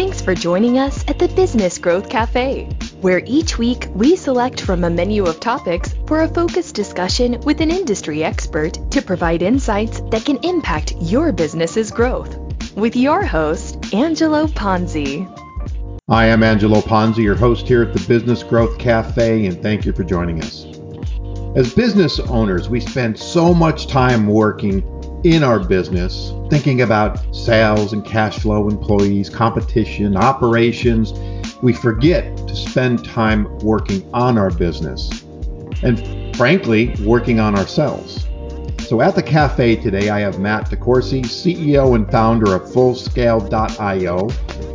Thanks for joining us at the Business Growth Cafe, where each week we select from a menu of topics for a focused discussion with an industry expert to provide insights that can impact your business's growth. With your host, Angelo Ponzi. I'm Angelo Ponzi, your host here at the Business Growth Cafe, and thank you for joining us. As business owners, we spend so much time working in our business, thinking about sales and cash flow, employees, competition, operations. We forget to spend time working on our business and, frankly, working on ourselves. So at the cafe today, I have Matt DeCoursey, CEO and founder of Fullscale.io,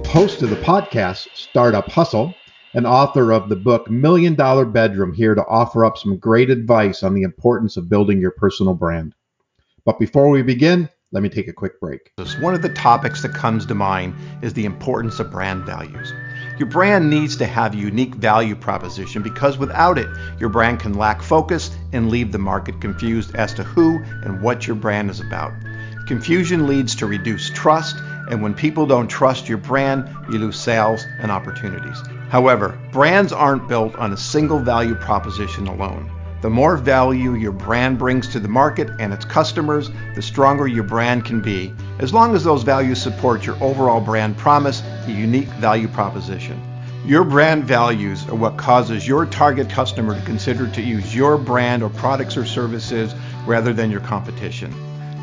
host of the podcast Startup Hustle, and author of the book Million Dollar Bedroom, here to offer up some great advice on the importance of building your personal brand. But before we begin, let me take a quick break. One of the topics that comes to mind is the importance of brand values. Your brand needs to have a unique value proposition because without it, your brand can lack focus and leave the market confused as to who and what your brand is about. Confusion leads to reduced trust, and when people don't trust your brand, you lose sales and opportunities. However, brands aren't built on a single value proposition alone. The more value your brand brings to the market and its customers, the stronger your brand can be, as long as those values support your overall brand promise, a unique value proposition. Your brand values are what causes your target customer to consider to use your brand or products or services rather than your competition.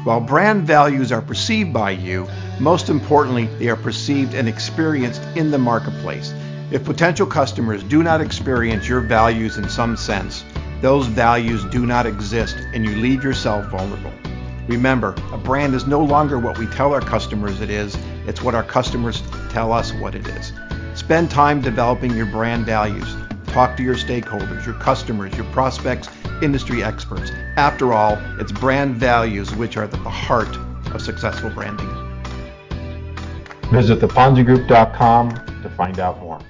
While brand values are perceived by you, most importantly, they are perceived and experienced in the marketplace. If potential customers do not experience your values in some sense, those values do not exist and you leave yourself vulnerable. Remember, a brand is no longer what we tell our customers it is, it's what our customers tell us what it is. Spend time developing your brand values. Talk to your stakeholders, your customers, your prospects, industry experts. After all, it's brand values which are at the heart of successful branding. Visit theponzigroup.com to find out more.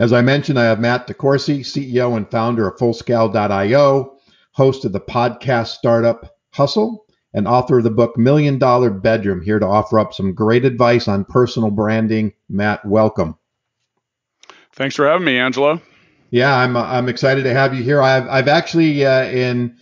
As I mentioned, I have Matt DeCoursey, CEO and founder of Fullscale.io, host of the podcast Startup Hustle, and author of the book Million Dollar Bedroom, here to offer up some great advice on personal branding. Matt, welcome. Thanks for having me, Angelo. Yeah, I'm I'm excited to have you here. I've I've actually uh, in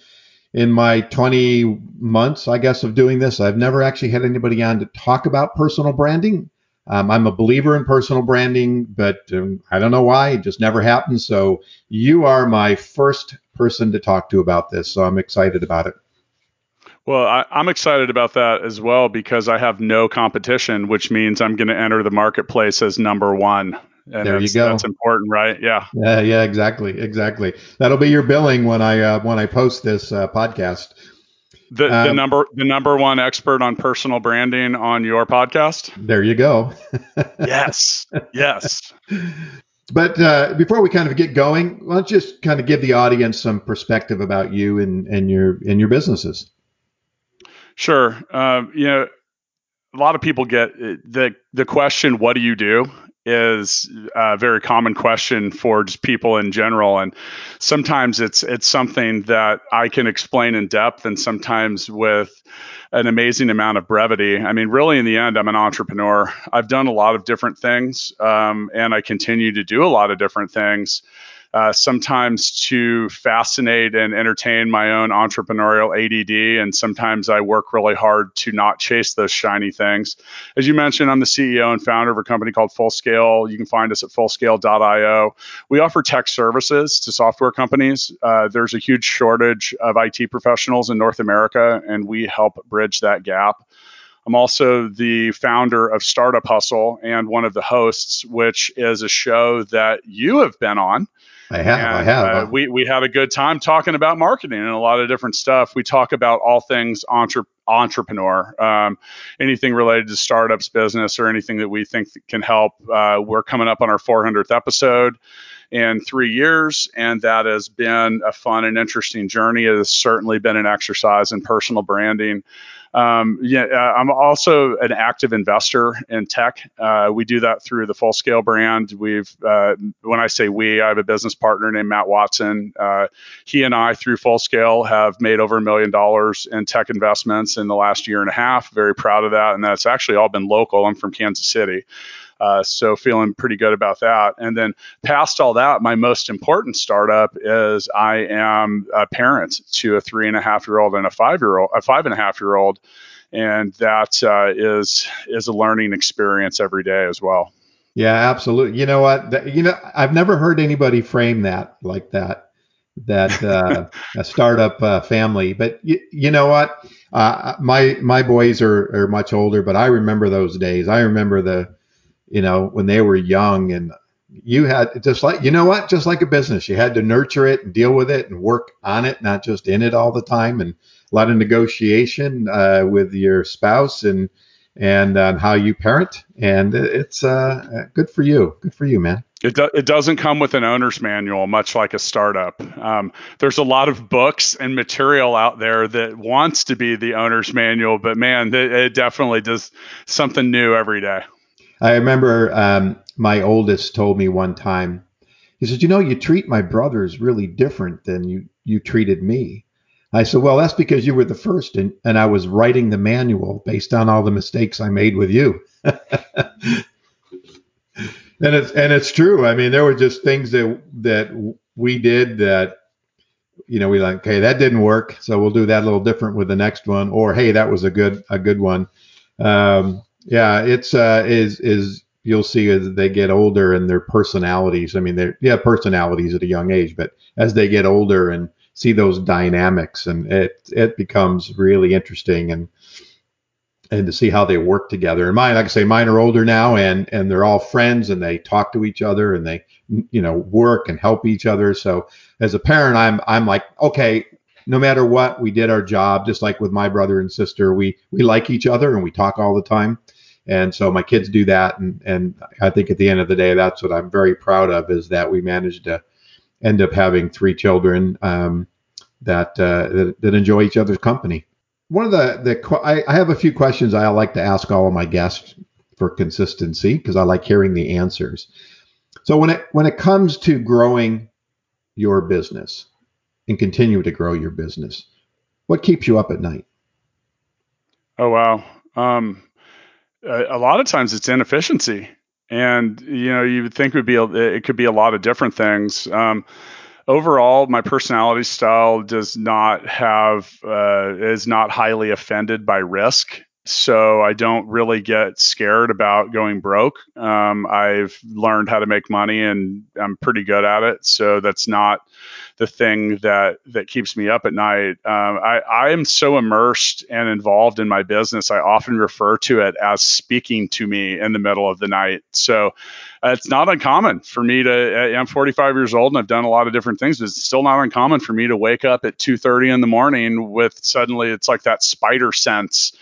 in my 20 months, I guess, of doing this, I've never actually had anybody on to talk about personal branding. Um, I'm a believer in personal branding, but um, I don't know why. It just never happens. So you are my first person to talk to about this. So I'm excited about it. Well, I, am excited about that as well because I have no competition, which means I'm going to enter the marketplace as number one. And there you go. That's important, right? Yeah. Yeah, yeah, exactly, exactly. That'll be your billing when I uh, when I post this uh, podcast. The, um, the number the number one expert on personal branding on your podcast. There you go. yes. Yes. But uh, before we kind of get going, let's just kind of give the audience some perspective about you and, and your and your businesses. Sure. Uh, you know, a lot of people get the the question, "What do you do?" Is a very common question for just people in general and sometimes it's it's something that I can explain in depth and sometimes with an amazing amount of brevity. I mean, really, in the end, I'm an entrepreneur. I've done a lot of different things, um, and I continue to do a lot of different things uh, sometimes to fascinate and entertain my own entrepreneurial ADD. And sometimes I work really hard to not chase those shiny things. As you mentioned, I'm the CEO and founder of a company called Fullscale. You can find us at fullscale.io. We offer tech services to software companies. Uh, there's a huge shortage of IT professionals in North America, and we help bridge that gap. I'm also the founder of Startup Hustle and one of the hosts, which is a show that you have been on. I have. And, I have. Uh, we we had a good time talking about marketing and a lot of different stuff. We talk about all things entre- entrepreneur, um, anything related to startups, business, or anything that we think that can help. Uh, we're coming up on our 400th episode in three years, and that has been a fun and interesting journey. It has certainly been an exercise in personal branding. Um, yeah, uh, I'm also an active investor in tech. Uh, we do that through the Full Scale brand. We've, uh, when I say we, I have a business partner named Matt Watson. Uh, he and I, through Full Scale, have made over a million dollars in tech investments in the last year and a half. Very proud of that, and that's actually all been local. I'm from Kansas City. Uh, so feeling pretty good about that. And then past all that, my most important startup is I am a parent to a three and a half year old and a five year old, a five and a half year old, and that uh, is is a learning experience every day as well. Yeah, absolutely. You know what? You know, I've never heard anybody frame that like that. That uh, a startup uh, family, but you, you know what? Uh, my my boys are, are much older, but I remember those days. I remember the, you know, when they were young, and you had just like you know what, just like a business, you had to nurture it and deal with it and work on it, not just in it all the time. And a lot of negotiation uh, with your spouse and and on how you parent. And it's uh, good for you. Good for you, man. It, do, it doesn't come with an owner's manual, much like a startup. Um, there's a lot of books and material out there that wants to be the owner's manual, but man, it, it definitely does something new every day. I remember um, my oldest told me one time, he said, "You know, you treat my brothers really different than you you treated me." I said, well, that's because you were the first, and, and I was writing the manual based on all the mistakes I made with you. and it's and it's true. I mean, there were just things that that we did that, you know, we like, okay, that didn't work, so we'll do that a little different with the next one, or hey, that was a good a good one. Um, yeah, it's uh, is is you'll see as they get older and their personalities. I mean, they yeah personalities at a young age, but as they get older and see those dynamics, and it it becomes really interesting and and to see how they work together. And mine, like I say, mine are older now, and and they're all friends, and they talk to each other, and they you know work and help each other. So as a parent, I'm I'm like, okay, no matter what, we did our job. Just like with my brother and sister, we we like each other and we talk all the time. And so my kids do that, and and I think at the end of the day, that's what I'm very proud of is that we managed to end up having three children um, that, uh, that, that enjoy each other's company. One of the the I, I have a few questions I like to ask all of my guests for consistency because I like hearing the answers. So when it when it comes to growing your business and continue to grow your business, what keeps you up at night? Oh wow. Um, a, lot of times it's inefficiency. And you know you would think would be a, it could be a lot of different things. Um, overall my personality style does not have uh, is not highly offended by risk so I don't really get scared about going broke. Um, I've learned how to make money and I'm pretty good at it. So that's not the thing that that keeps me up at night. Um, I, I am so immersed and involved in my business. I often refer to it as speaking to me in the middle of the night. So uh, it's not uncommon for me to. I'm 45 years old and I've done a lot of different things, but it's still not uncommon for me to wake up at 2:30 in the morning with suddenly it's like that spider sense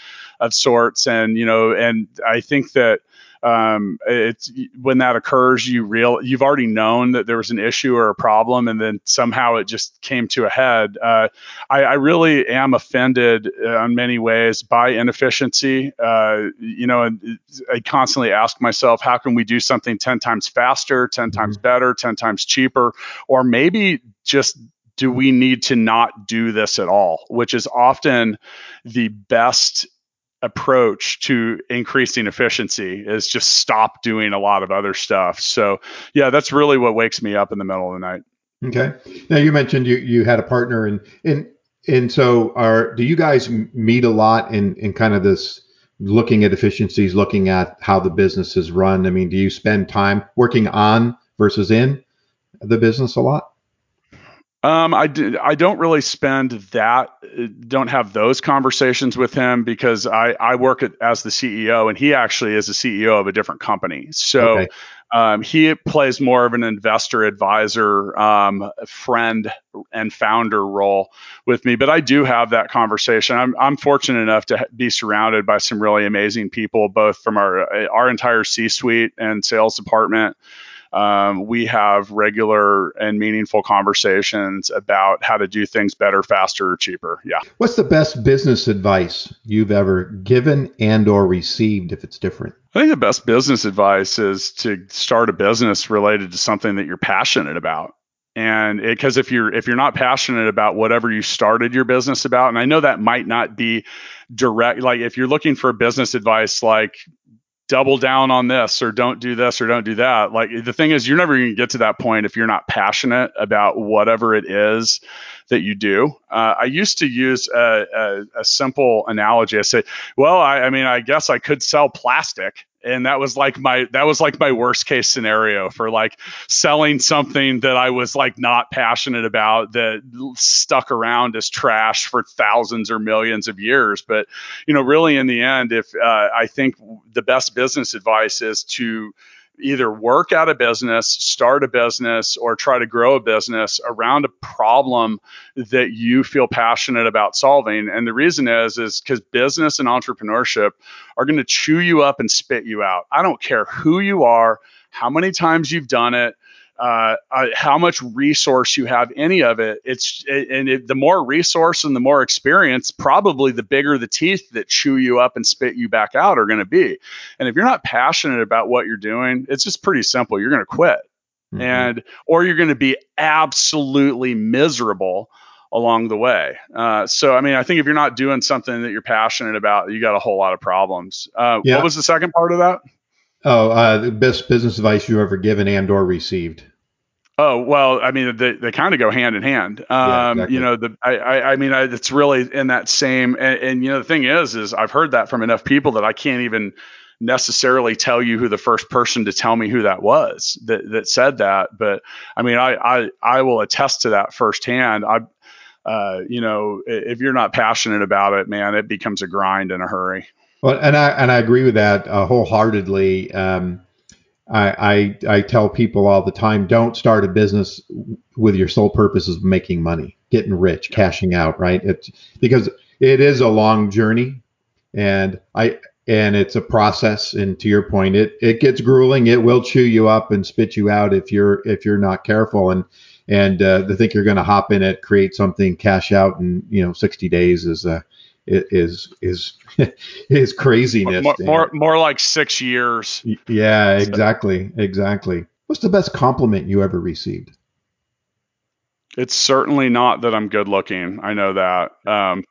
of sorts. And you know, and I think that um, it's when that occurs, you real you've already known that there was an issue or a problem, and then somehow it just came to a head. Uh, I, I, really am offended uh, in many ways by inefficiency. Uh, you know, and I constantly ask myself, how can we do something ten times faster, 10 times mm-hmm. better, ten times cheaper, or maybe just do we need to not do this at all, which is often the best approach to increasing efficiency is just stop doing a lot of other stuff. So yeah, that's really what wakes me up in the middle of the night. Okay. Now you mentioned you you had a partner and and and so are do you guys meet a lot in in kind of this looking at efficiencies, looking at how the business is run? I mean, do you spend time working on versus in the business a lot? Um, I, do, I don't really spend that, don't have those conversations with him because I, I work at, as the CEO and he actually is the CEO of a different company. So okay. um, he plays more of an investor advisor, um, friend, and founder role with me. But I do have that conversation. I'm, I'm fortunate enough to be surrounded by some really amazing people, both from our, our entire C suite and sales department um, we have regular and meaningful conversations about how to do things better, faster, or cheaper. Yeah. What's the best business advice you've ever given and or received if it's different? I think the best business advice is to start a business related to something that you're passionate about and because if you're if you're not passionate about whatever you started your business about and i know that might not be direct like if you're looking for business advice like double down on this or don't do this or don't do that. Like the thing is, you're never going to get to that point if you're not passionate about whatever it is that you do. Uh, I used to use a, a, a, simple analogy. I say, well, I, I mean, I guess I could sell plastic and that was like my that was like my worst case scenario for like selling something that I was like not passionate about that stuck around as trash for thousands or millions of years. But you know really in the end if uh, I think the best business advice is to either work out a business, start a business, or try to grow a business around a problem that you feel passionate about solving. And the reason is, is because business and entrepreneurship are going to chew you up and spit you out. I don't care who you are, how many times you've done it, uh, uh, how much resource you have, any of it. It's and it, the more resource and the more experience, probably the bigger the teeth that chew you up and spit you back out are going to be. And if you're not passionate about what you're doing, it's just pretty simple. You're going to quit, mm-hmm. and or you're going to be absolutely miserable along the way. Uh, so, I mean, I think if you're not doing something that you're passionate about, you got a whole lot of problems. Uh, yeah. What was the second part of that? Oh, uh, the best business advice you ever given and or received. Oh well, I mean they, they kind of go hand in hand. Um, yeah, exactly. You know, the I I, I mean I, it's really in that same and, and, you know the thing is is I've heard that from enough people that I can't even necessarily tell you who the first person to tell me who that was that that said that. But I mean I I I will attest to that firsthand. I uh, you know if you're not passionate about it, man, it becomes a grind in a hurry. Well, and I and I agree with that uh, wholeheartedly. Um, I, I I tell people all the time, don't start a business with your sole purpose of making money, getting rich, cashing out, right? It's because it is a long journey, and I and it's a process. And to your point, it it gets grueling. It will chew you up and spit you out if you're if you're not careful. And and uh, to think you're going to hop in it, create something, cash out in you know 60 days is a is is is craziness. More, more, more like six years. Yeah, exactly, exactly. What's the best compliment you ever received? It's certainly not that I'm good looking. I know that. Um,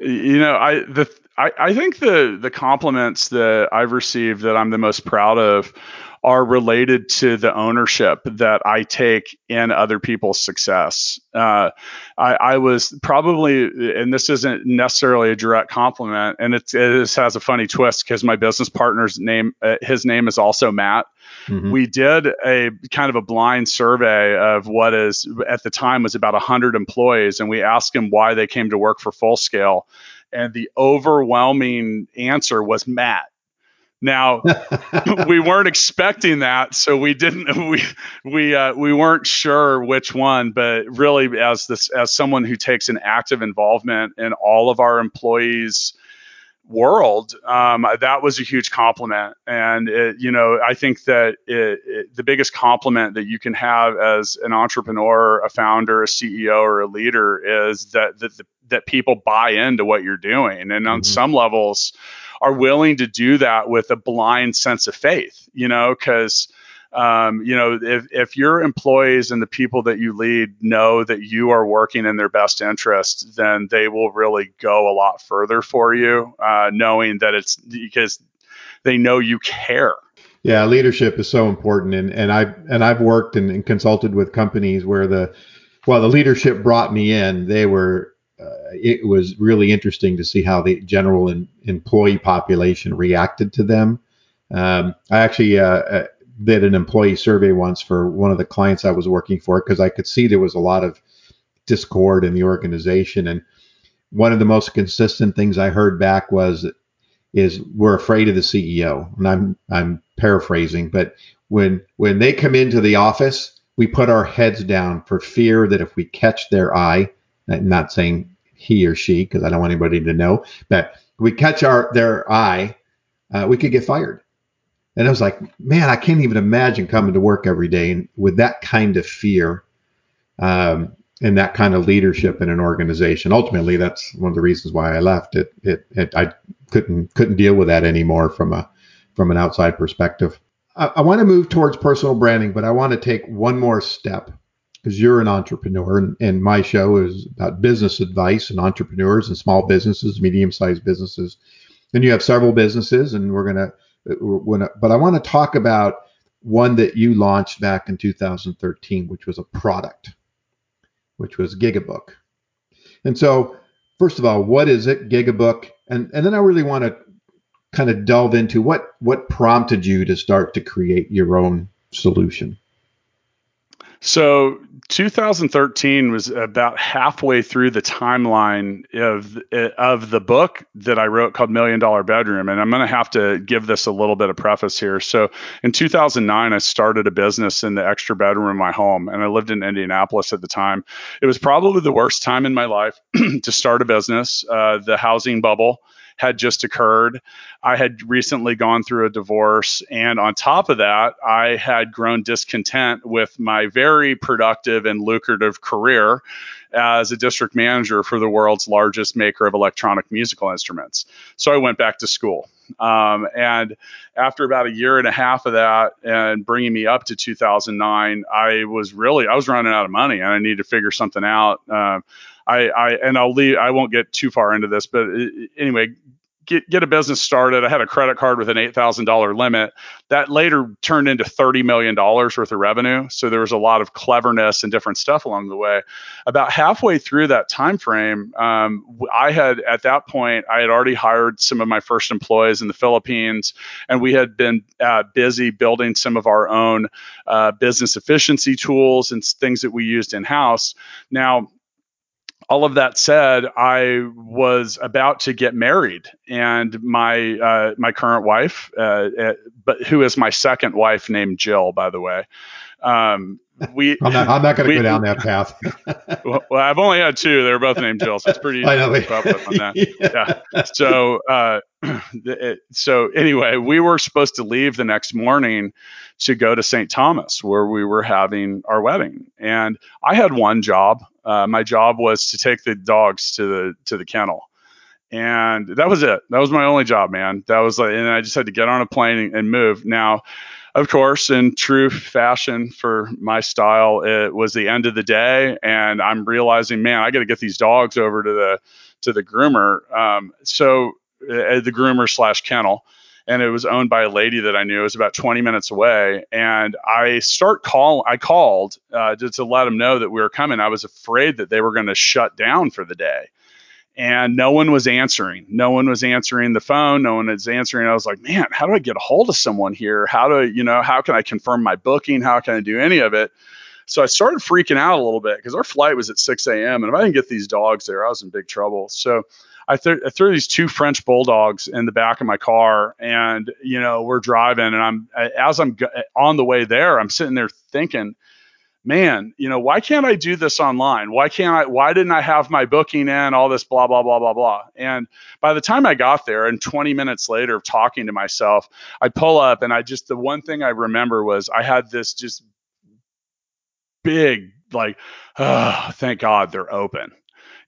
you know, I the I, I think the the compliments that I've received that I'm the most proud of are related to the ownership that I take in other people's success. Uh, I, I, was probably, and this isn't necessarily a direct compliment, and it, it has a funny twist because my business partner's name, uh, his name is also Matt. Mm-hmm. We did a kind of a blind survey of what is at the time was about 100 employees, and we asked them why they came to work for Full Scale. And the overwhelming answer was Matt now, we weren't expecting that, so we didn't we we uh, we weren't sure which one. But really, as this as someone who takes an active involvement in all of our employees' world, um, that was a huge compliment. And it, you know, I think that it, it, the biggest compliment that you can have as an entrepreneur, a founder, a CEO, or a leader is that that that people buy into what you're doing. And on mm-hmm. some levels are willing to do that with a blind sense of faith, you know, because um, you know, if, if your employees and the people that you lead know that you are working in their best interest, then they will really go a lot further for you, uh, knowing that it's because they know you care. Yeah, leadership is so important, and and I and I've worked and, and consulted with companies where the well the leadership brought me in, they were uh, it was really interesting to see how the general in, employee population reacted to them. Um, I actually uh, uh, did an employee survey once for one of the clients I was working for because I could see there was a lot of discord in the organization. And one of the most consistent things I heard back was, "Is we're afraid of the CEO." And I'm I'm paraphrasing, but when when they come into the office, we put our heads down for fear that if we catch their eye, not saying he or she because I don't want anybody to know, but we catch our their eye, uh, we could get fired. And I was like, man, I can't even imagine coming to work every day with that kind of fear um, and that kind of leadership in an organization. Ultimately, that's one of the reasons why I left. It, it, it I couldn't couldn't deal with that anymore from a from an outside perspective. I, I want to move towards personal branding, but I want to take one more step because you're an entrepreneur and, and, my show is about business advice and entrepreneurs and small businesses medium-sized businesses and you have several businesses and we're going to when, but I want to talk about one that you launched back in 2013, which was a product, which was Gigabook. And so, first of all, what is it, Gigabook? And and then I really want to kind of delve into what what prompted you to start to create your own solution. So 2013 was about halfway through the timeline of of the book that I wrote called Million Dollar Bedroom, and I'm going to have to give this a little bit of preface here. So in 2009, I started a business in the extra bedroom of my home, and I lived in Indianapolis at the time. It was probably the worst time in my life to start a business. Uh, the housing bubble had just occurred. I had recently gone through a divorce. And on top of that, I had grown discontent with my very productive and lucrative career as a district manager for the world's largest maker of electronic musical instruments. So I went back to school. Um, and after about a year and a half of that and bringing me up to 2009, I was really, I was running out of money and I needed to figure something out. Um, I, I and I'll leave. I won't get too far into this, but uh, anyway, get get a business started. I had a credit card with an eight thousand dollar limit that later turned into thirty million dollars worth of revenue. So there was a lot of cleverness and different stuff along the way. About halfway through that time frame, um, I had at that point I had already hired some of my first employees in the Philippines, and we had been uh, busy building some of our own uh, business efficiency tools and things that we used in house. Now all of that said, I was about to get married, and my uh, my current wife, uh, uh, but who is my second wife, named Jill, by the way. Um, we I'm not, I'm not going to go down that path. well, well, I've only had two. They're both named Jill, so it's pretty easy to keep up with on that. yeah. yeah. So uh, so anyway, we were supposed to leave the next morning to go to St. Thomas, where we were having our wedding, and I had one job. Uh, my job was to take the dogs to the to the kennel, and that was it. That was my only job, man. That was like, and I just had to get on a plane and move. Now, of course, in true fashion for my style, it was the end of the day, and I'm realizing, man, I got to get these dogs over to the to the groomer. Um, so uh, the groomer slash kennel and it was owned by a lady that I knew. It was about 20 minutes away, and I start call. I called uh, to, to let them know that we were coming. I was afraid that they were going to shut down for the day, and no one was answering. No one was answering the phone. No one was answering. I was like, man, how do I get a hold of someone here? How do you know? How can I confirm my booking? How can I do any of it? So I started freaking out a little bit because our flight was at 6 a.m. and if I didn't get these dogs there, I was in big trouble. So I, th- I threw these two French bulldogs in the back of my car, and you know we're driving, and I'm as I'm on the way there, I'm sitting there thinking, man, you know why can't I do this online? Why can't I? Why didn't I have my booking in? All this blah blah blah blah blah. And by the time I got there, and 20 minutes later of talking to myself, I pull up, and I just the one thing I remember was I had this just big like, oh, thank God they're open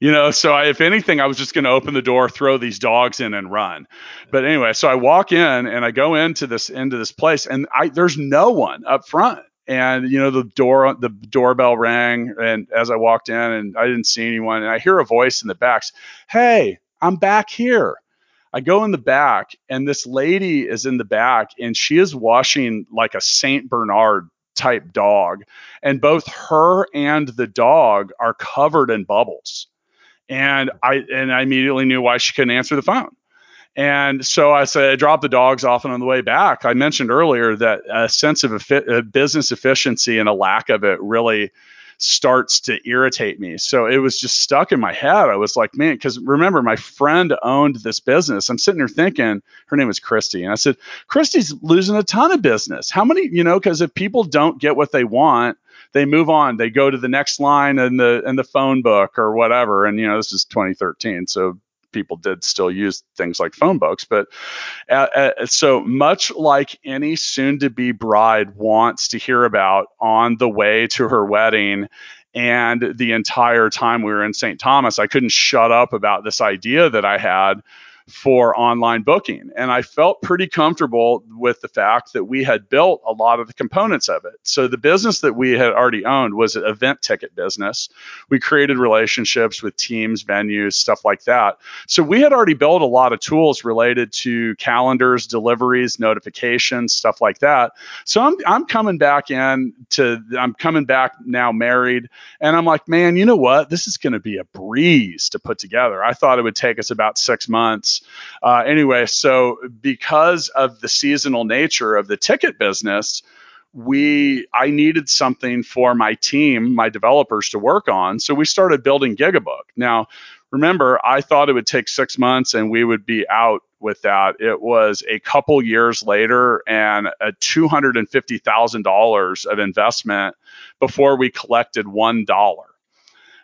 you know so I, if anything i was just going to open the door throw these dogs in and run but anyway so i walk in and i go into this into this place and i there's no one up front and you know the door the doorbell rang and as i walked in and i didn't see anyone and i hear a voice in the back hey i'm back here. I go in the back and this lady is in the back and she is washing like a saint bernard type dog. And both her and the dog are covered in bubbles. And I and I immediately knew why she couldn't answer the phone. And so I said, I dropped the dogs off, and on the way back, I mentioned earlier that a sense of efi- business efficiency and a lack of it really starts to irritate me. So it was just stuck in my head. I was like, man, because remember, my friend owned this business. I'm sitting there thinking, her name was Christy. And I said, Christy's losing a ton of business. How many, you know, because if people don't get what they want, they move on. They go to the next line in the in the phone book or whatever. And you know, this is 2013, so people did still use things like phone books. But uh, uh, so much like any soon to be bride wants to hear about on the way to her wedding. And the entire time we were in St. Thomas, I couldn't shut up about this idea that I had for online booking. And I felt pretty comfortable with the fact that we had built a lot of the components of it. So the business that we had already owned was an event ticket business. We created relationships with teams, venues, stuff like that. So we had already built a lot of tools related to calendars, deliveries, notifications, stuff like that. So I'm I'm coming back in to I'm coming back now married and I'm like, man, you know what? This is going to be a breeze to put together. I thought it would take us about 6 months uh, anyway, so because of the seasonal nature of the ticket business, we I needed something for my team, my developers to work on. So we started building Gigabook. Now, remember, I thought it would take six months and we would be out with that. It was a couple years later and a $250,000 of investment before we collected one dollar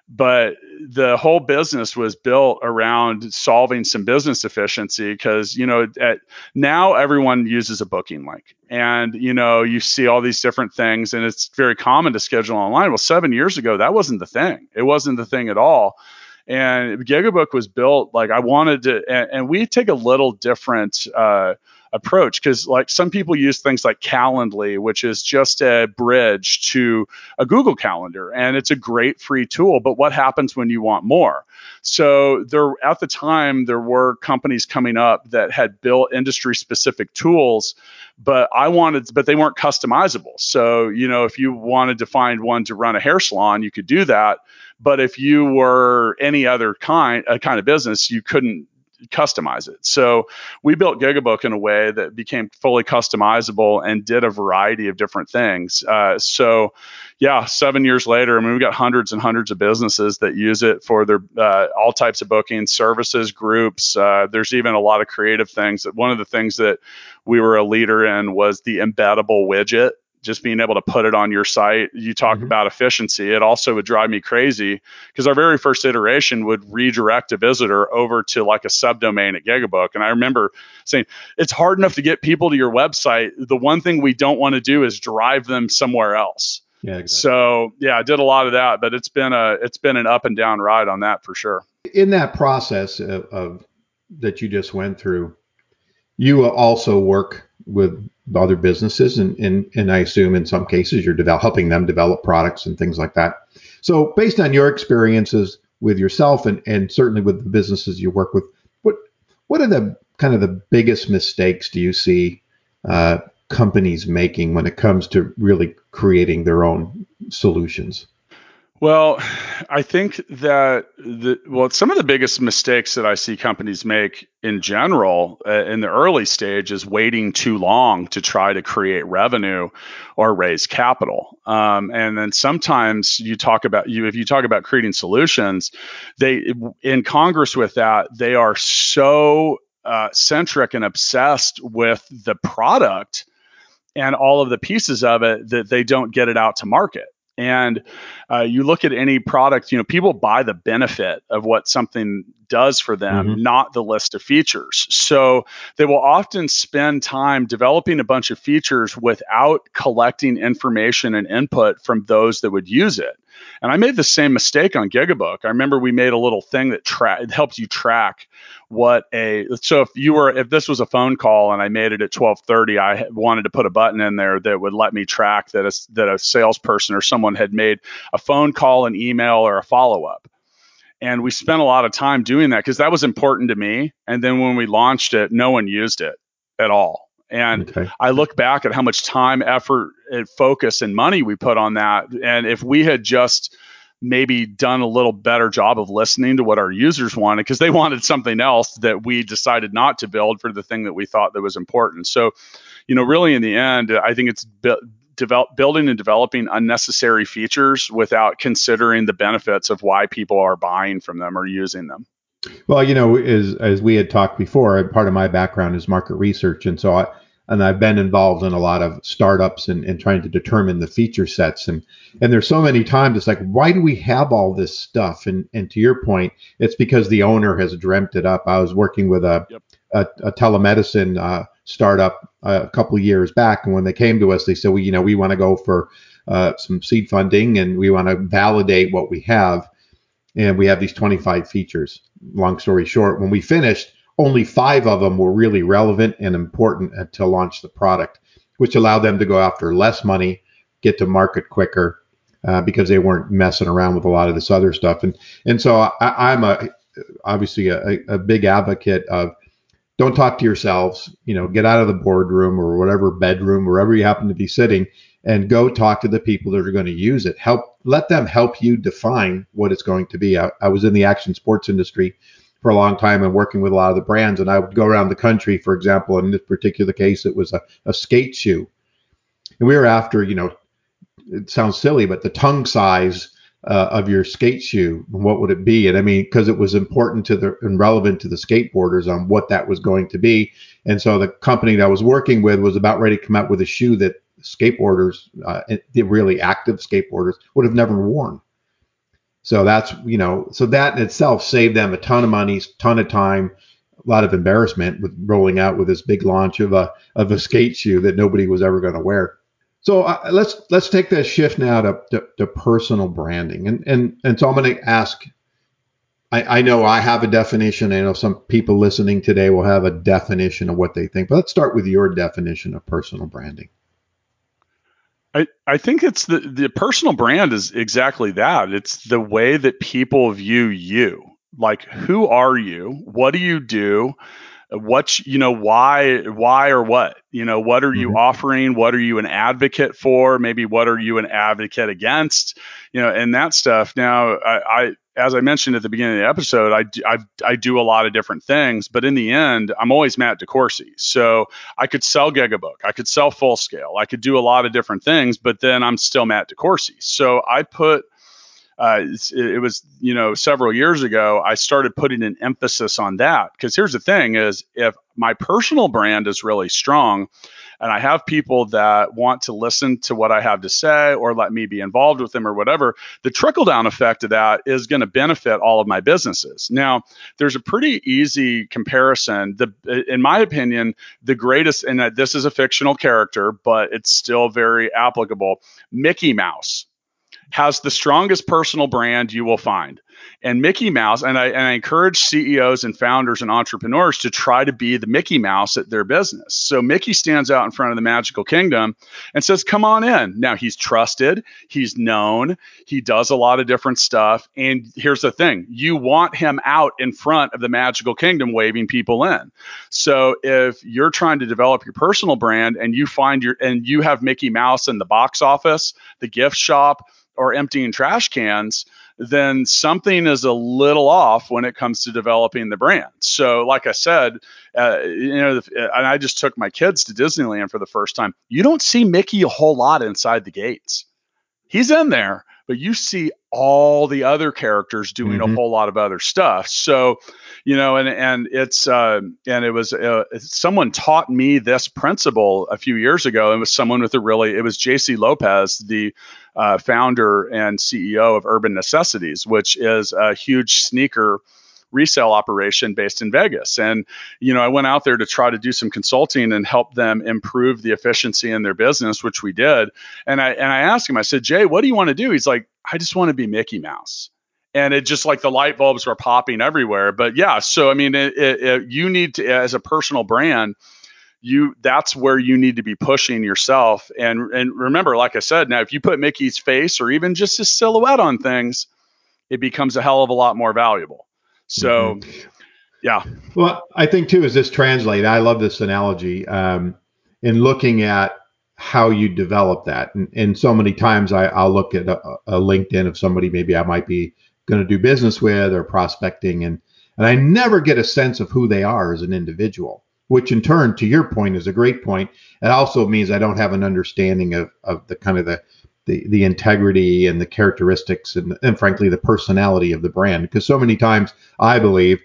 but the whole business was built around solving some business efficiency because you know at, now everyone uses a booking link. And you know you see all these different things and it's very common to schedule online. Well seven years ago that wasn't the thing. It wasn't the thing at all. And gigabook was built like i wanted to and, and we take a little different uh, approach because like some people use things like calendly which is just a bridge to a google calendar and it's a great free tool but what happens when you want more? So there at the time there were companies coming up that had built industry specific tools but i wanted but they weren't customizable. So you know if you wanted to find one to run a hair salon you could do that but if you were any other kind a kind of business you couldn't customize it. So we built Gigabook in a way that became fully customizable and did a variety of different things. Uh, so yeah, seven years later, I mean, we've got hundreds and hundreds of businesses that use it for their uh, all types of bookings, services, groups. Uh, there's even a lot of creative things. One of the things that we were a leader in was the embeddable widget just being able to put it on your site. You talk mm-hmm. about efficiency. It also would drive me crazy because our very first iteration would redirect a visitor over to like a subdomain at Gigabook. And I remember saying, it's hard enough to get people to your website. The one thing we don't want to do is drive them somewhere else. Yeah, exactly. So yeah, I did a lot of that, but it's been a it's been an up and down ride on that for sure. In that process of, of that you just went through, you also work with other businesses, and, and, and I assume in some cases you're develop, helping them develop products and things like that. So, based on your experiences with yourself and, and certainly with the businesses you work with, what what are the kind of the biggest mistakes do you see uh, companies making when it comes to really creating their own solutions? Well, I think that the well, some of the biggest mistakes that I see companies make in general uh, in the early stage is waiting too long to try to create revenue or raise capital. Um, and then sometimes you talk about you if you talk about creating solutions, they in Congress with that they are so uh, centric and obsessed with the product and all of the pieces of it that they don't get it out to market. And uh, you look at any product, you know, people buy the benefit of what something does for them, mm-hmm. not the list of features. So they will often spend time developing a bunch of features without collecting information and input from those that would use it. And I made the same mistake on Gigabook. I remember we made a little thing that tra- it helps you track what a so if you were if this was a phone call and I made it at 12:30, I wanted to put a button in there that would let me track that a, that a salesperson or someone had made a phone call, an email, or a follow up. And we spent a lot of time doing that because that was important to me. And then when we launched it, no one used it at all. And okay. I look back at how much time, effort, and focus and money we put on that. And if we had just maybe done a little better job of listening to what our users wanted because they wanted something else that we decided not to build for the thing that we thought that was important. So, you know, really in the end, I think it's develop, building and developing unnecessary features without considering the benefits of why people are buying from them or using them. Well, you know, as as we had talked before, part of my background is market research, and so I and I've been involved in a lot of startups and, and trying to determine the feature sets and and there's so many times it's like why do we have all this stuff and and to your point it's because the owner has dreamt it up. I was working with a yep. a, a, telemedicine uh, startup a couple of years back, and when they came to us, they said, "We, you know, we want to go for uh, some seed funding, and we want to validate what we have, and we have these 25 features." Long story short, when we finished, only five of them were really relevant and important to launch the product, which allowed them to go after less money, get to market quicker, uh, because they weren't messing around with a lot of this other stuff. And and so I, am a obviously a, a big advocate of don't talk to yourselves. You know, get out of the boardroom or whatever bedroom, wherever you happen to be sitting, and go talk to the people that are going to use it. Help let them help you define what it's going to be. I, I was in the action sports industry for a long time and working with a lot of the brands, and I would go around the country. For example, in this particular case, it was a, a skate shoe, and we were after you know, it sounds silly, but the tongue size uh, of your skate shoe, what would it be? And I mean, because it was important to the and relevant to the skateboarders on what that was going to be. And so the company that I was working with was about ready to come out with a shoe that skateboarders, uh, the really active skateboarders, would have never worn. So that's you know, so that in itself saved them a ton of money, ton of time, a lot of embarrassment with rolling out with this big launch of a of a skate shoe that nobody was ever going to wear. So uh, let's let's take that shift now to, to, to, personal branding, and and and so I'm going to ask. I, I know I have a definition. I know some people listening today will have a definition of what they think, but let's start with your definition of personal branding. I, I think it's the the personal brand is exactly that. It's the way that people view you. Like who are you? What do you do? what you know why why or what you know what are you mm-hmm. offering what are you an advocate for maybe what are you an advocate against you know and that stuff now I, I as I mentioned at the beginning of the episode, I do, I, I do a lot of different things, but in the end, I'm always Matt DeCoursey. So I could sell Gigabook, I could sell Full Scale, I could do a lot of different things, but then I'm still Matt DeCoursey. So I put uh, it was you know several years ago i started putting an emphasis on that. Because here's the thing is if my personal brand is really strong and i have people that want to listen to what i have to say or let me be involved with them or whatever the trickle down effect of that is going to benefit all of my businesses. Now there's a pretty easy comparison. The in my opinion the greatest and this is a fictional character but it's still very applicable mickey mouse has the strongest personal brand you will find. And Mickey Mouse, and I, and I, encourage CEOs and founders and entrepreneurs to try to be the Mickey Mouse at their business. So Mickey stands out in front of the magical kingdom and says, Come on in. Now he's trusted, he's known, he does a lot of different stuff. And here's the thing you want him out in front of the magical kingdom waving people in. So if you're trying to develop your personal brand and you find your, and you have Mickey Mouse in the box office, the gift shop, or emptying trash cans, then something is a little off when it comes to developing the brand. So, like I said, uh, you know, and I just took my kids to Disneyland for the first time. You don't see Mickey a whole lot inside the gates. He's in there, but you see all the other characters doing mm-hmm. a whole lot of other stuff. So, you know, and and it's uh, and it was uh, someone taught me this principle a few years ago. It was someone with a really it was Jaysse Lopez, the uh, founder and CEO of Urban Necessities, which is a huge sneaker resale operation based in Vegas. And, you know, I went out there to try to do some consulting and help them improve the efficiency in their business, which we did. And I and I asked him, I said, Jay, what do you want to do? He's like, I just want to be Mickey Mouse. And it just like the light bulbs were popping everywhere. But yeah, so I mean, it, it, it, you need to, as a personal brand, you that's where you need to be pushing yourself. And and remember, like I said, now if you put Mickey's face or even just his silhouette on things, it becomes a hell of a lot more valuable. So, mm-hmm. yeah. Well, I think too, is this translate? I love this analogy um, in looking at how you develop that. And, and so many times I, will look at a, a, LinkedIn of somebody maybe I might be going to do business with or prospecting, and and I never get a sense of who they are as an individual. Which in turn, to your point, is a great point. It also means I don't have an understanding of, of the kind of the the, the integrity and the characteristics and, and frankly the personality of the brand. Because so many times i believe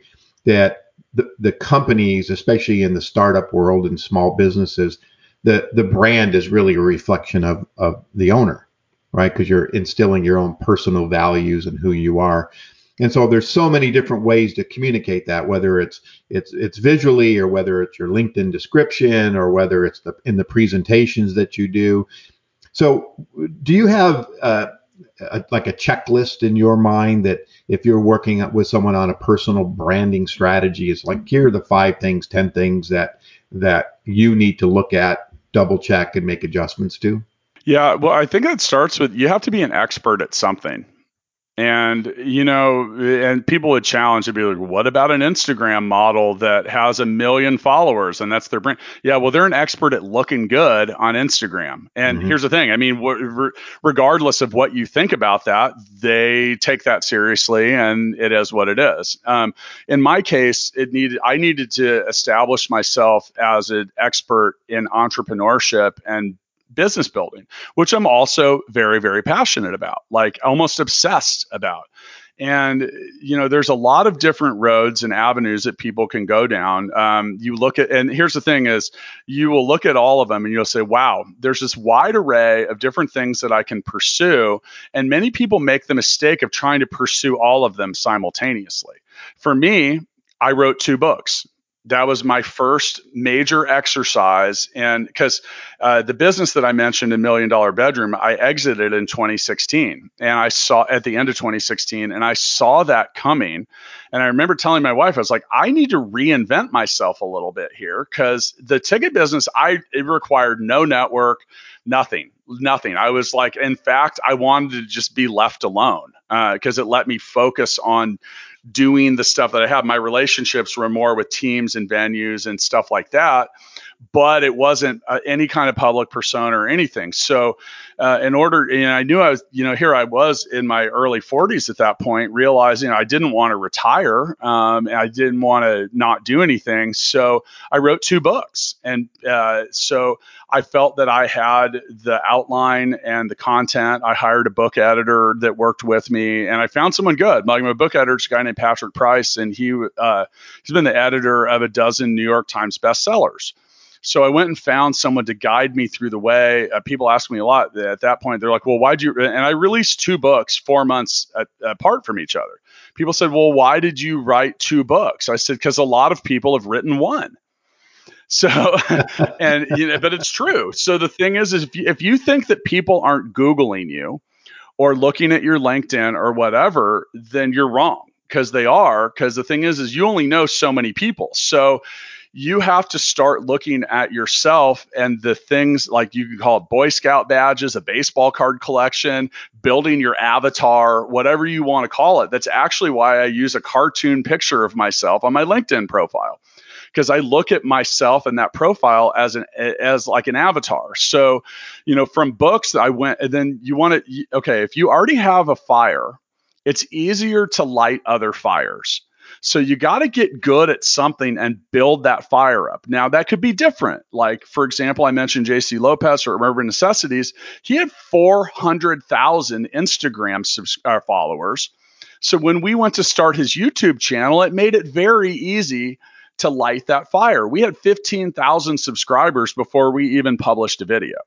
that the, the companies especially in the startup world and small businesses the the brand is really a reflection of of the owner right? Because you're instilling your own personal values and who you are. And so there's so many different ways to communicate that whether it's it's it's visually or whether it's your linkedin description or whether it's the in the presentations that you do so, do you have uh, a, like a checklist in your mind that if you're working with someone on a personal branding strategy, it's like here are the five things, ten things that that you need to look at, double check, and make adjustments to? Yeah, well, I think it starts with you have to be an expert at something. And, you know, and people would challenge and be like, what about an Instagram model that has a million followers and that's their brand? Yeah, well, they're an expert at looking good on Instagram. And mm-hmm. here's the thing I mean, re- regardless of what you think about that, they take that seriously and it is what it is. Um, in my case, it needed, I needed to establish myself as an expert in entrepreneurship and business building, which I'm also very, very passionate about, like almost obsessed about. And, you know, there's a lot of different roads and avenues that people can go down. Um, you look at, and here's the thing is you will look at all of them and you'll say, wow, there's this wide array of different things that I can pursue. And many people make the mistake of trying to pursue all of them simultaneously. For me, I wrote two books that was my first major exercise. And because uh, the business that i mentioned in million dollar bedroom i exited in 2016 and i saw at the end of 2016 and i saw that coming. And i remember telling my wife i was like i need to reinvent myself a little bit here. Because the ticket business i it required no network nothing nothing. I was like in fact i wanted to just be left alone because uh, it let me focus on doing the stuff that I have. My relationships were more with teams and venues and stuff like that but it wasn't uh, any kind of public persona or anything. So, uh, in order, and I knew I was, you know, here I was in my early 40s at that point, realizing I didn't want to retire. Um, and I didn't want to not do anything. So, I wrote two books. And uh, so, I felt that I had the outline and the content. I hired a book editor that worked with me, and I found someone good. Like my book editor is a guy named Patrick Price, and he uh, he's been the editor of a dozen New York Times bestsellers. So I went and found someone to guide me through the way. Uh, people ask me a lot at that point. They're like, "Well, why'd you?" And I released two books four months at, apart from each other. People said, "Well, why did you write two books?" I said, "Because a lot of people have written one." So, and you know, but it's true. So the thing is, is if you, if you think that people aren't googling you or looking at your LinkedIn or whatever, then you're wrong because they are. Because the thing is, is you only know so many people. So you have to start looking at yourself and the things like you can call it Boy Scout badges, a baseball card collection, building your avatar, whatever you want to call it. That's actually why I use a cartoon picture of myself on my LinkedIn profile because I look at myself and that profile as an as like an avatar. So, you know, from books that I went and then you want to okay, if you already have a fire, it's easier to light other fires. So you got to get good at something and build that fire up. Now that could be different. Like for example, I mentioned Jaysse Lopez or Remember Necessities. He had 400,000 Instagram subs- uh, followers. So when we went to start his YouTube channel, it made it very easy to light that fire. We had 15,000 subscribers before we even published a video.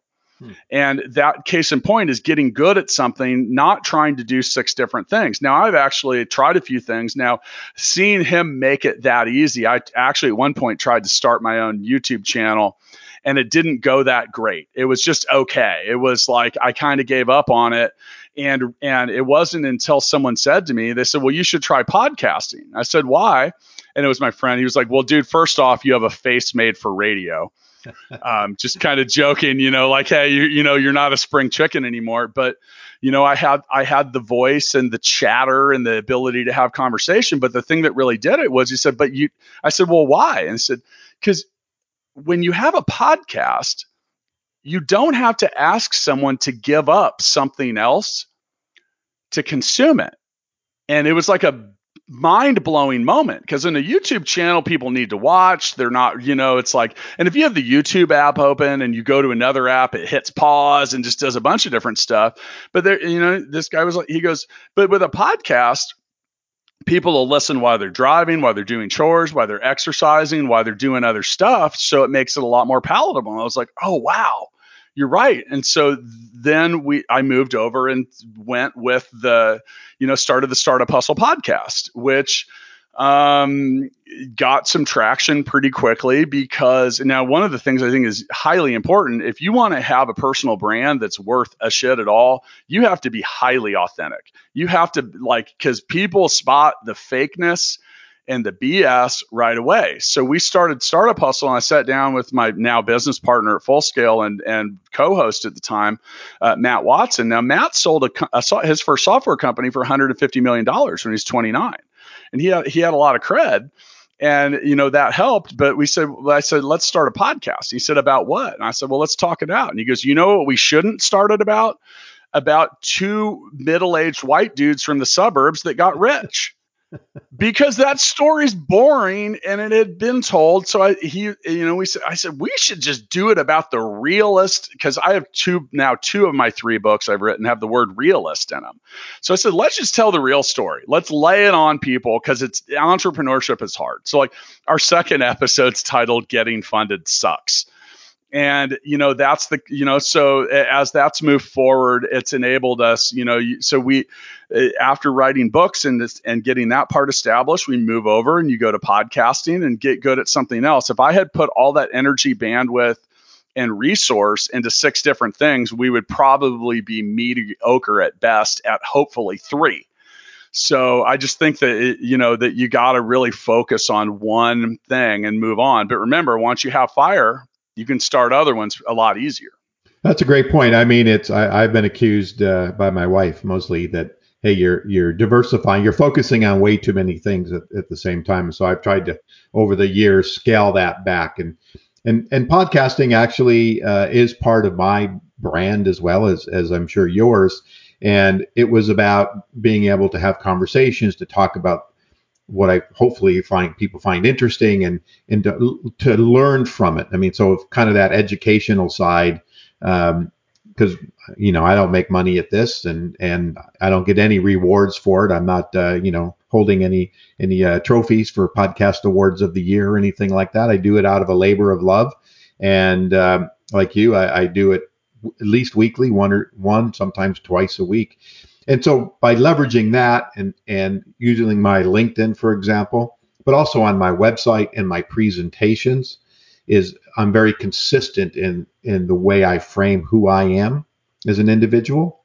Hmm. And that case in point is getting good at something, not trying to do six different things. Now, I've actually tried a few things. Now, seeing him make it that easy, I actually at one point tried to start my own YouTube channel and it didn't go that great. It was just okay. It was like I kind of gave up on it. And and it wasn't until someone said to me, they said, Well, you should try podcasting. I said, Why? And it was my friend. He was like, Well, dude, first off, you have a face made for radio um, just kind of joking, you know, like, hey, you, you know, you're not a spring chicken anymore. But, you know, I had I had the voice and the chatter and the ability to have conversation. But the thing that really did it was he said, but you, I said, well, why? And he said, because when you have a podcast, you don't have to ask someone to give up something else to consume it. And it was like a mind blowing moment because in a YouTube channel, people need to watch. They're not, you know, it's like, and if you have the YouTube app open and you go to another app, it hits pause and just does a bunch of different stuff. But there, you know, this guy was like, he goes, but with a podcast, people will listen while they're driving, while they're doing chores, while they're exercising, while they're doing other stuff. So it makes it a lot more palatable. And I was like, oh, wow you're right. And so then we I moved over and went with the, you know, started the Startup Hustle podcast, which um, got some traction pretty quickly because now one of the things I think is highly important if you want to have a personal brand that's worth a shit at all, you have to be highly authentic. You have to like because people spot the fakeness and the BS right away. So we started Startup Hustle, and I sat down with my now business partner at Full Scale and and co-host at the time, uh, Matt Watson. Now Matt sold a, a, his first software company for 150 million dollars when he was 29 and he had, he had a lot of cred and you know that helped but we said i said let's start a podcast. He said about what? And i said well let's talk it out. And he goes you know what we shouldn't start it about? About two middle-aged white dudes from the suburbs that got rich because that story's boring and it had been told. So I, he, you know, we said, I said, we should just do it about the realist because I have two now, two of my three books I've written have the word realist in them. So I said, let's just tell the real story. Let's lay it on people because it's entrepreneurship is hard. So like our second episode's titled Getting Funded Sucks and you know that's the you know so as that's moved forward it's enabled us you know so we uh, after writing books and this, and getting that part established we move over and you go to podcasting and get good at something else if i had put all that energy bandwidth and resource into six different things we would probably be mediocre at best at hopefully three so I just think that it, you know that you got to really focus on one thing and move on. But remember, once you have fire, you can start other ones a lot easier. That's a great point. I mean, it's I, have been accused uh, by my wife mostly that hey, you're you're diversifying, you're focusing on way too many things at, at the same time. So I've tried to over the years scale that back, and and and podcasting actually uh, is part of my brand as well as as I'm sure yours. And it was about being able to have conversations to talk about what I hopefully find people find interesting and and to, to learn from it. I mean, so kind of that educational side, because um, you know I don't make money at this and and I don't get any rewards for it. I'm not uh, you know holding any any uh, trophies for podcast awards of the year or anything like that. I do it out of a labor of love, and um, like you, I, I do it at least weekly, one or one sometimes twice a week. And so by leveraging that and, and using my LinkedIn, for example, but also on my website and my presentations, is I'm very consistent in in the way I frame who I am as an individual.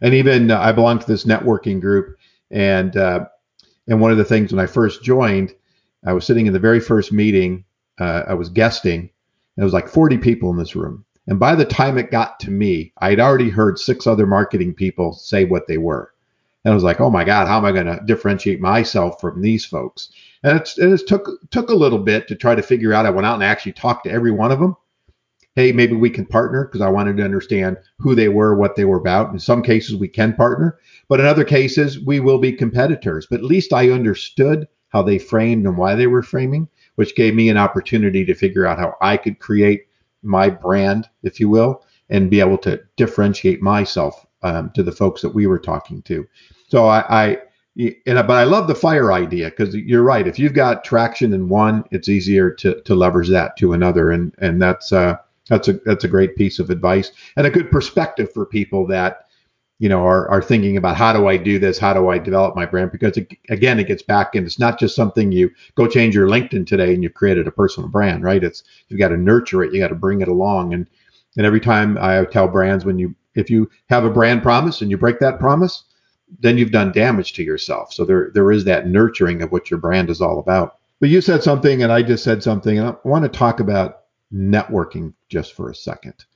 And even uh, I belong to this networking group, and uh, and one of the things when I first joined, I was sitting in the very first meeting. Uh, I was guesting. And there was like 40 people in this room, and by the time it got to me, I had already heard six other marketing people say what they were. And I was like, oh my God, how am I going to differentiate myself from these folks? And, and it took took a little bit to try to figure out. I went out and actually talked to every one of them. Hey, maybe we can partner because I wanted to understand who they were, what they were about. In some cases, we can partner, but in other cases, we will be competitors. But at least I understood how they framed and why they were framing, which gave me an opportunity to figure out how I could create my brand, if you will, and be able to differentiate myself um, to the folks that we were talking to. So I, I and but I love the fire idea because you're right. If you've got traction in one, it's easier to to leverage that to another, and and that's uh that's a that's a great piece of advice and a good perspective for people that you know are, are thinking about how do i do this? How do i develop my brand? Because it, again it gets back and it's not just something you go change your linkedin today and you've created a personal brand right? It's you've got to nurture it you got to bring it along. And and every time i tell brands when you if you have a brand promise and you break that promise then you've done damage to yourself. So there there is that nurturing of what your brand is all about. But you said something and i just said something and i want to talk about networking just for a second.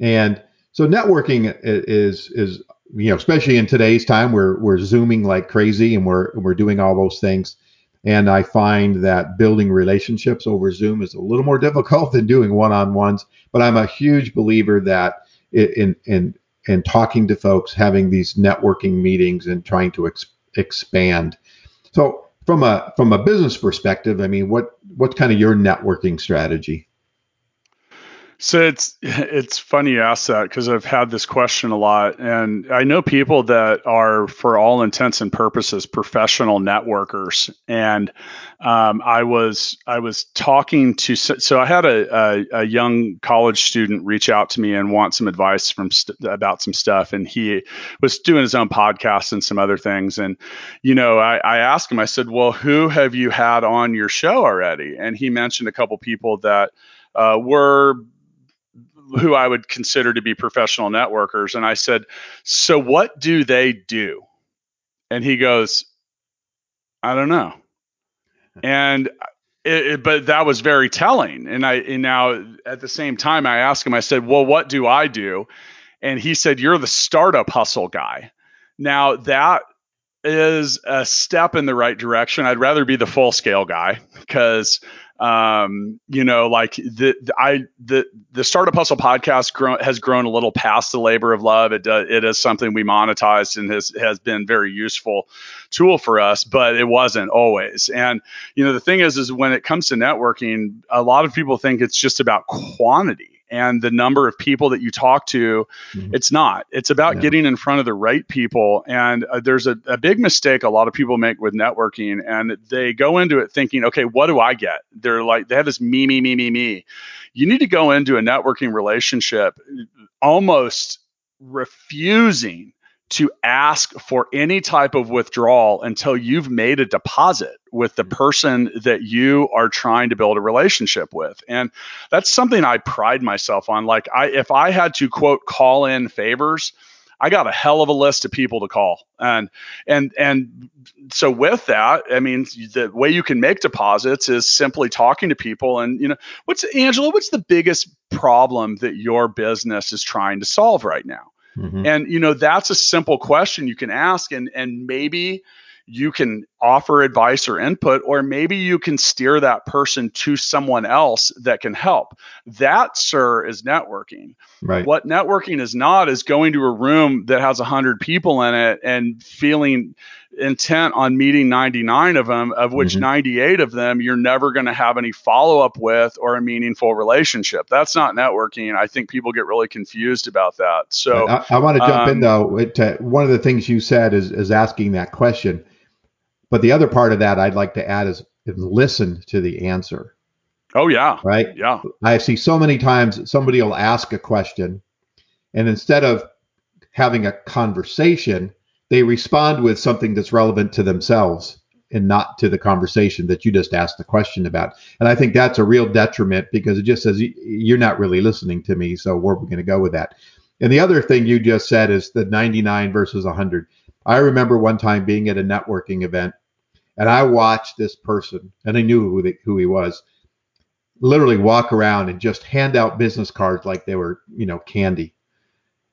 And so networking is is you know, especially in today's time, we're we're zooming like crazy and we're we're doing all those things. And I find that building relationships over Zoom is a little more difficult than doing one-on-ones. But I'm a huge believer that in in in talking to folks, having these networking meetings, and trying to ex- expand. So from a from a business perspective, I mean, what what's kind of your networking strategy? So it's it's funny you ask that because I've had this question a lot, and I know people that are, for all intents and purposes, professional networkers. And um, I was I was talking to so I had a, a, a, young college student reach out to me and want some advice from st- about some stuff, and he was doing his own podcast and some other things. And you know, I, I asked him, I said, "Well, who have you had on your show already?" And he mentioned a couple people that uh, were who I would consider to be professional networkers. And I said, So what do they do? And he goes, I don't know. And it, it, but that was very telling. And I and now at the same time I asked him, I said, Well, what do I do? And he said, You're the startup hustle guy. Now that is a step in the right direction. I'd rather be the full scale guy because um, you know, like the, the, I the the Startup Hustle podcast grown, has grown a little past the labor of love. It does, it is something we monetized and has has been very useful tool for us, but it wasn't always. And you know, the thing is, is when it comes to networking, a lot of people think it's just about quantity and the number of people that you talk to. Mm-hmm. It's not. It's about yeah. getting in front of the right people. And uh, there's a, a big mistake a lot of people make with networking, and they go into it thinking, okay, what do I get? They're like, they have this me, me, me, me, me. You need to go into a networking relationship almost refusing to ask for any type of withdrawal until you've made a deposit with the person that you are trying to build a relationship with. And that's something I pride myself on. Like I if I had to quote call in favors, I got a hell of a list of people to call. And and and so with that, I mean the way you can make deposits is simply talking to people and you know, what's Angelo, what's the biggest problem that your business is trying to solve right now? Mm-hmm. And you know, that's a simple question you can ask and and maybe you can offer advice or input, or maybe you can steer that person to someone else that can help. That, sir, is networking. Right. What networking is not is going to a room that has 100 people in it and feeling intent on meeting 99 of them, of which mm-hmm. 98 of them you're never going to have any follow up with or a meaningful relationship. That's not networking. I think people get really confused about that. So I, I want to jump um, in though. To, one of the things you said is, is asking that question. But the other part of that I'd like to add is, is listen to the answer. Oh, yeah. Right? Yeah. I see so many times somebody will ask a question, and instead of having a conversation, they respond with something that's relevant to themselves and not to the conversation that you just asked the question about. And I think that's a real detriment because it just says you're not really listening to me. So where are we going to go with that? And the other thing you just said is the 99 versus 100. I remember one time being at a networking event and I watched this person and I knew who, the, who he was literally walk around and just hand out business cards like they were, you know, candy.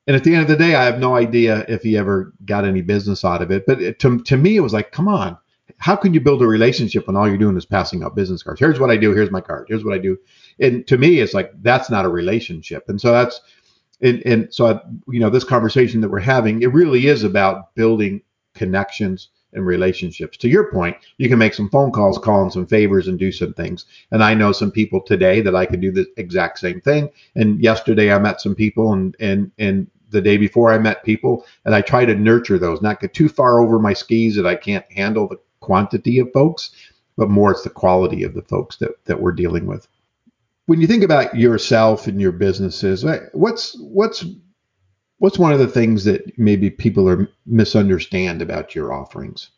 And at the end of the day, I have no idea if he ever got any business out of it. But it, to, to me, it was like, come on, how can you build a relationship when all you're doing is passing out business cards? Here's what I do. Here's my card. Here's what I do. And to me, it's like, that's not a relationship. And so that's, and, and so, you know, this conversation that we're having, it really is about building connections and relationships. To your point, you can make some phone calls, call in some favors, and do some things. And I know some people today that I could do the exact same thing. And yesterday I met some people, and and and the day before I met people, and I try to nurture those, not get too far over my skis that I can't handle the quantity of folks, but more it's the quality of the folks that that we're dealing with. When you think about yourself and your businesses, what's what's what's one of the things that maybe people are misunderstand about your offerings?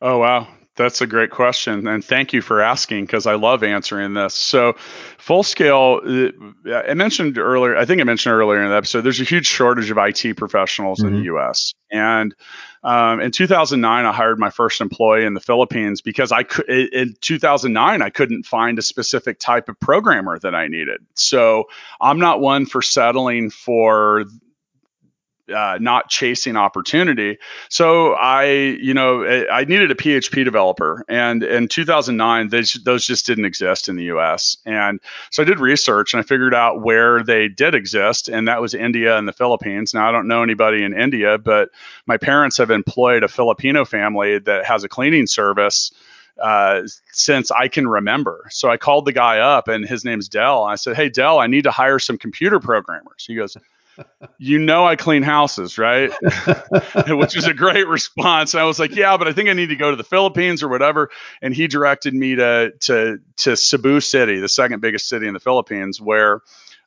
Oh wow, that's a great question, and thank you for asking because I love answering this. So, full scale, uh, I mentioned earlier. I think I mentioned earlier in the episode. There's a huge shortage of IT professionals mm-hmm. in the U.S. And um, in 2009, I hired my first employee in the Philippines because I could. In 2009, I couldn't find a specific type of programmer that I needed. So, I'm not one for settling for uh, not chasing opportunity. So I, you know, I needed a PHP developer, and in 2009, they, those just didn't exist in the U.S. And so I did research and I figured out where they did exist, and that was India and the Philippines. Now I don't know anybody in India, but my parents have employed a Filipino family that has a cleaning service uh, since I can remember. So I called the guy up, and his name's Dell. I said, "Hey, Dell, I need to hire some computer programmers." He goes, "You know I clean houses, right?" Which is a great response. And I was like, "Yeah, but I think I need to go to the Philippines or whatever." And he directed me to to to Cebu City, the second biggest city in the Philippines, where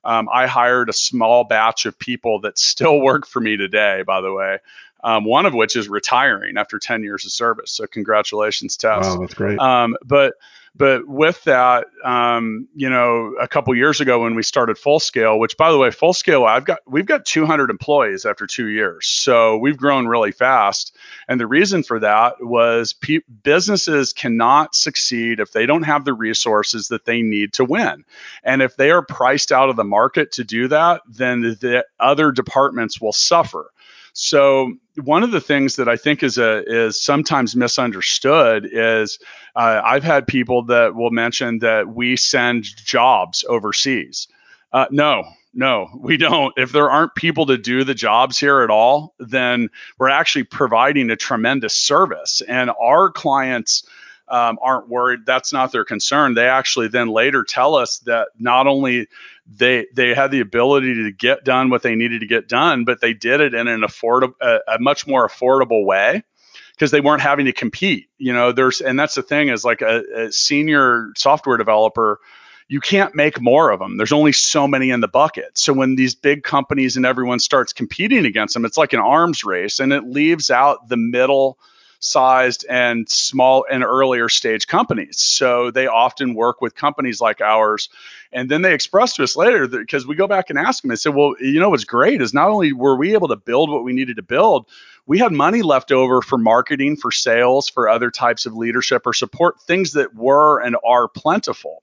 um, I hired a small batch of people that still work for me today, by the way. Um, one of which is retiring after 10 years of service. So congratulations, Tess. Wow, that's great. Um, but but with that, um, you know, a couple years ago when we started Full Scale, which by the way, Full Scale, I've got we've got 200 employees after two years, so we've grown really fast. And the reason for that was pe- businesses cannot succeed if they don't have the resources that they need to win. And if they are priced out of the market to do that, then the other departments will suffer. So one of the things that I think is a is sometimes misunderstood is uh, I've had people that will mention that we send jobs overseas. Uh, no, no, we don't. If there aren't people to do the jobs here at all, then we're actually providing a tremendous service, and our clients. Um, aren't worried. That's not their concern. They actually then later tell us that not only they they had the ability to get done what they needed to get done, but they did it in an affordable, a, a much more affordable way because they weren't having to compete. You know, there's and that's the thing is like a, a senior software developer you can't make more of them. There's only so many in the bucket. So when these big companies and everyone starts competing against them, it's like an arms race and it leaves out the middle sized and small and earlier stage companies. So they often work with companies like ours. And then they express to us later because we go back and ask them, they said, well, you know, what's great is not only were we able to build what we needed to build, we had money left over for marketing, for sales, for other types of leadership or support, things that were and are plentiful.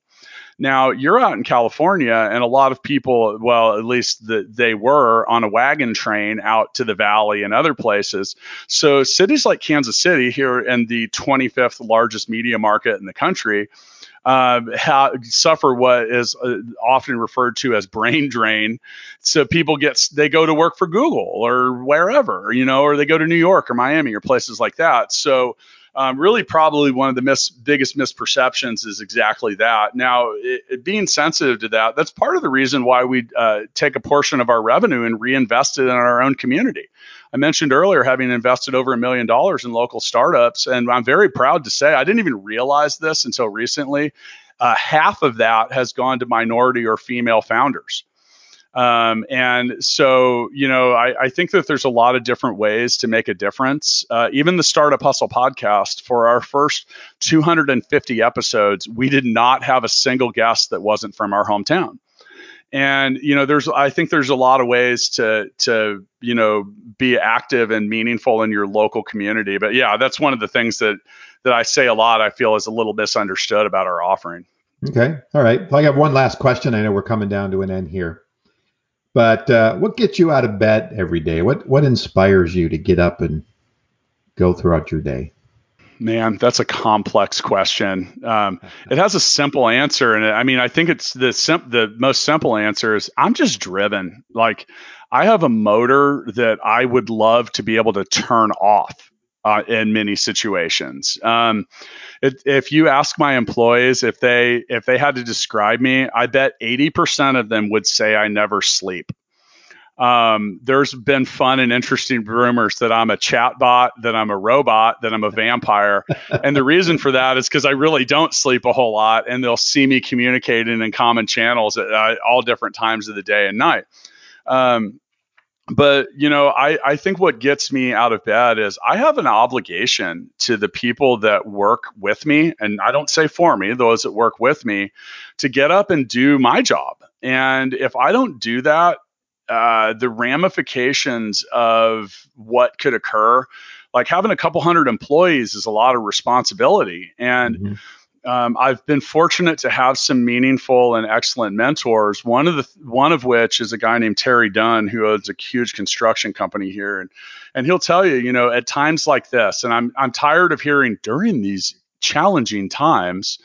Now, you're out in California, and a lot of people, well, at least the, they were on a wagon train out to the valley and other places. So, cities like Kansas City, here in the 25th largest media market in the country, uh, ha- suffer what is uh, often referred to as brain drain. So people get they go to work for Google or wherever, you know, or they go to New York or Miami or places like that. So um, really probably one of the mis- biggest misperceptions is exactly that. Now, it, it being sensitive to that, that's part of the reason why we uh, take a portion of our revenue and reinvest it in our own community. I mentioned earlier having invested over a million dollars in local startups, and I'm very proud to say I didn't even realize this until recently. Uh, half of that has gone to minority or female founders. Um, and so, you know, I, I, think that there's a lot of different ways to make a difference. Uh, even the Startup Hustle podcast, for our first 250 episodes, we did not have a single guest that wasn't from our hometown. And you know, there's I think there's a lot of ways to to you know be active and meaningful in your local community. But yeah, that's one of the things that that I say a lot. I feel is a little misunderstood about our offering. Okay, all right. Well, I have one last question. I know we're coming down to an end here. But uh, what gets you out of bed every day? What what inspires you to get up and go throughout your day? Man, that's a complex question. Um, it has a simple answer, and I mean, I think it's the sim- the most simple answer is I'm just driven. Like I have a motor that I would love to be able to turn off uh, in many situations. Um, it, if you ask my employees if they if they had to describe me, I bet 80% of them would say I never sleep. Um, there's been fun and interesting rumors that I'm a chatbot, that I'm a robot, that I'm a vampire, and the reason for that is because I really don't sleep a whole lot, and they'll see me communicating in common channels at uh, all different times of the day and night. Um, but you know I, I think what gets me out of bed is i have an obligation to the people that work with me and i don't say for me those that work with me to get up and do my job. And if i don't do that uh, the ramifications of what could occur like having a couple hundred employees is a lot of responsibility. And mm-hmm um, I've been fortunate to have some meaningful and excellent mentors. One of the one of which is a guy named Terry Dunn, who owns a huge construction company here, and and he'll tell you, you know, at times like this, and I'm I'm tired of hearing during these challenging times.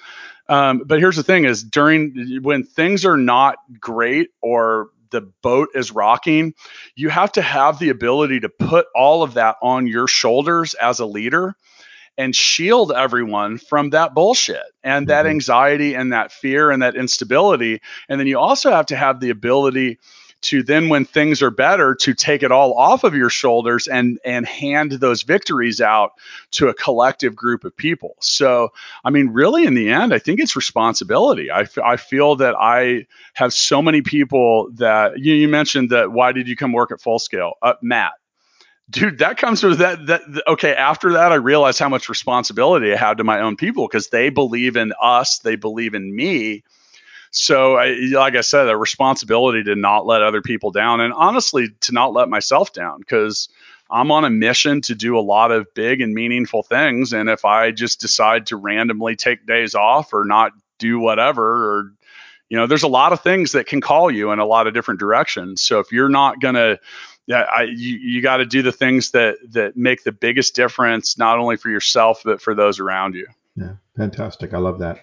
Um, but here's the thing: is during when things are not great or the boat is rocking, you have to have the ability to put all of that on your shoulders as a leader and shield everyone from that bullshit and that mm-hmm. anxiety and that fear and that instability. And then you also have to have the ability to then when things are better to take it all off of your shoulders and and hand those victories out to a collective group of people so i mean really in the end i think it's responsibility I, f- I feel that i have so many people that you, you mentioned that why did you come work at full scale uh, matt dude that comes with that that okay after that i realized how much responsibility i had to my own people because they believe in us they believe in me so, I, like I said, a responsibility to not let other people down, and honestly, to not let myself down, because I'm on a mission to do a lot of big and meaningful things. And if I just decide to randomly take days off or not do whatever, or you know, there's a lot of things that can call you in a lot of different directions. So if you're not gonna yeah, I, you, you got to do the things that that make the biggest difference, not only for yourself but for those around you. Yeah, fantastic. I love that.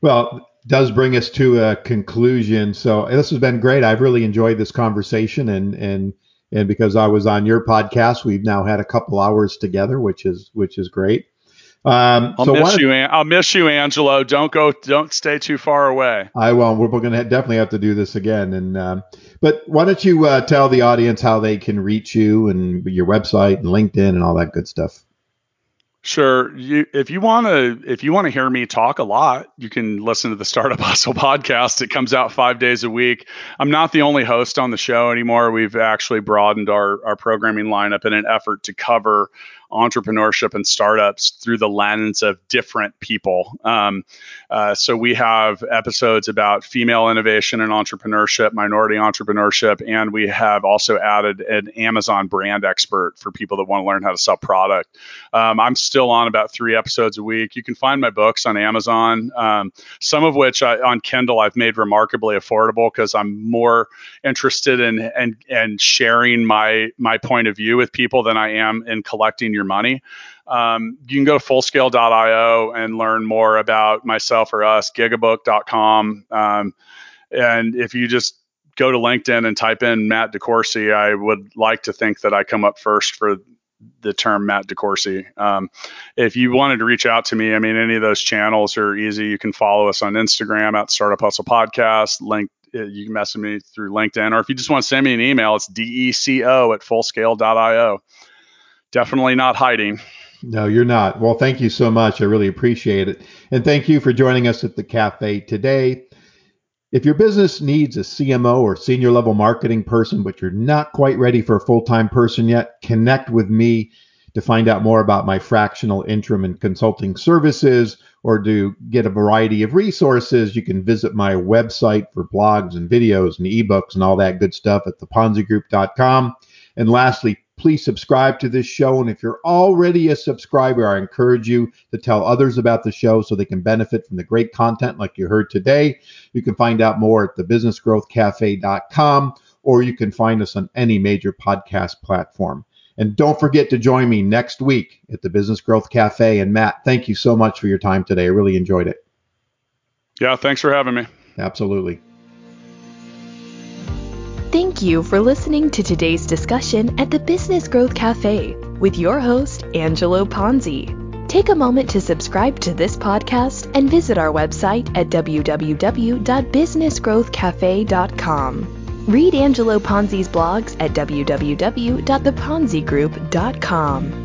Well, does bring us to a conclusion. So this has been great. I've really enjoyed this conversation, and and and because I was on your podcast, we've now had a couple hours together, which is which is great. Um, I'll so miss you. I'll miss you, Angelo. Don't go. Don't stay too far away. I won't. We're, we're going to definitely have to do this again. And um, but why don't you uh, tell the audience how they can reach you and your website and LinkedIn and all that good stuff. Sure. You, if you want to, if you want to hear me talk a lot, you can listen to the Startup Hustle podcast. It comes out five days a week. I'm not the only host on the show anymore. We've actually broadened our our programming lineup in an effort to cover entrepreneurship and startups through the lens of different people. Um, uh, so we have episodes about female innovation and entrepreneurship, minority entrepreneurship, and we have also added an Amazon brand expert for people that want to learn how to sell product. Um, I'm still on about three episodes a week. You can find my books on Amazon, um, some of which I, on Kindle I've made remarkably affordable because I'm more interested in and and sharing my my point of view with people than I am in collecting your your money. Um, you can go to fullscale.io and learn more about myself or us, gigabook.com. Um, and if you just go to LinkedIn and type in Matt DeCoursey, I would like to think that I come up first for the term Matt DeCoursey. Um, if you wanted to reach out to me, I mean, any of those channels are easy. You can follow us on Instagram at Startup Hustle Podcast. Link, uh, you can message me through LinkedIn, or if you just want to send me an email, it's deco at fullscale.io definitely not hiding. No, you're not. Well, thank you so much. I really appreciate it. And thank you for joining us at the cafe today. If your business needs a CMO or senior level marketing person, but you're not quite ready for a full time person yet, connect with me to find out more about my fractional interim and consulting services or to get a variety of resources. You can visit my website for blogs and videos and ebooks and all that good stuff at theponzigroup.com. And lastly, please subscribe to this show. And if you're already a subscriber, I encourage you to tell others about the show so they can benefit from the great content like you heard today. You can find out more at thebusinessgrowthcafe.com or you can find us on any major podcast platform. And don't forget to join me next week at the Business Growth Cafe. And Matt, thank you so much for your time today. I really enjoyed it. Yeah, thanks for having me. Absolutely. Thank you for listening to today's discussion at the Business Growth Cafe with your host, Angelo Ponzi. Take a moment to subscribe to this podcast and visit our website at www.businessgrowthcafe.com. Read Angelo Ponzi's blogs at www.theponzigroup.com.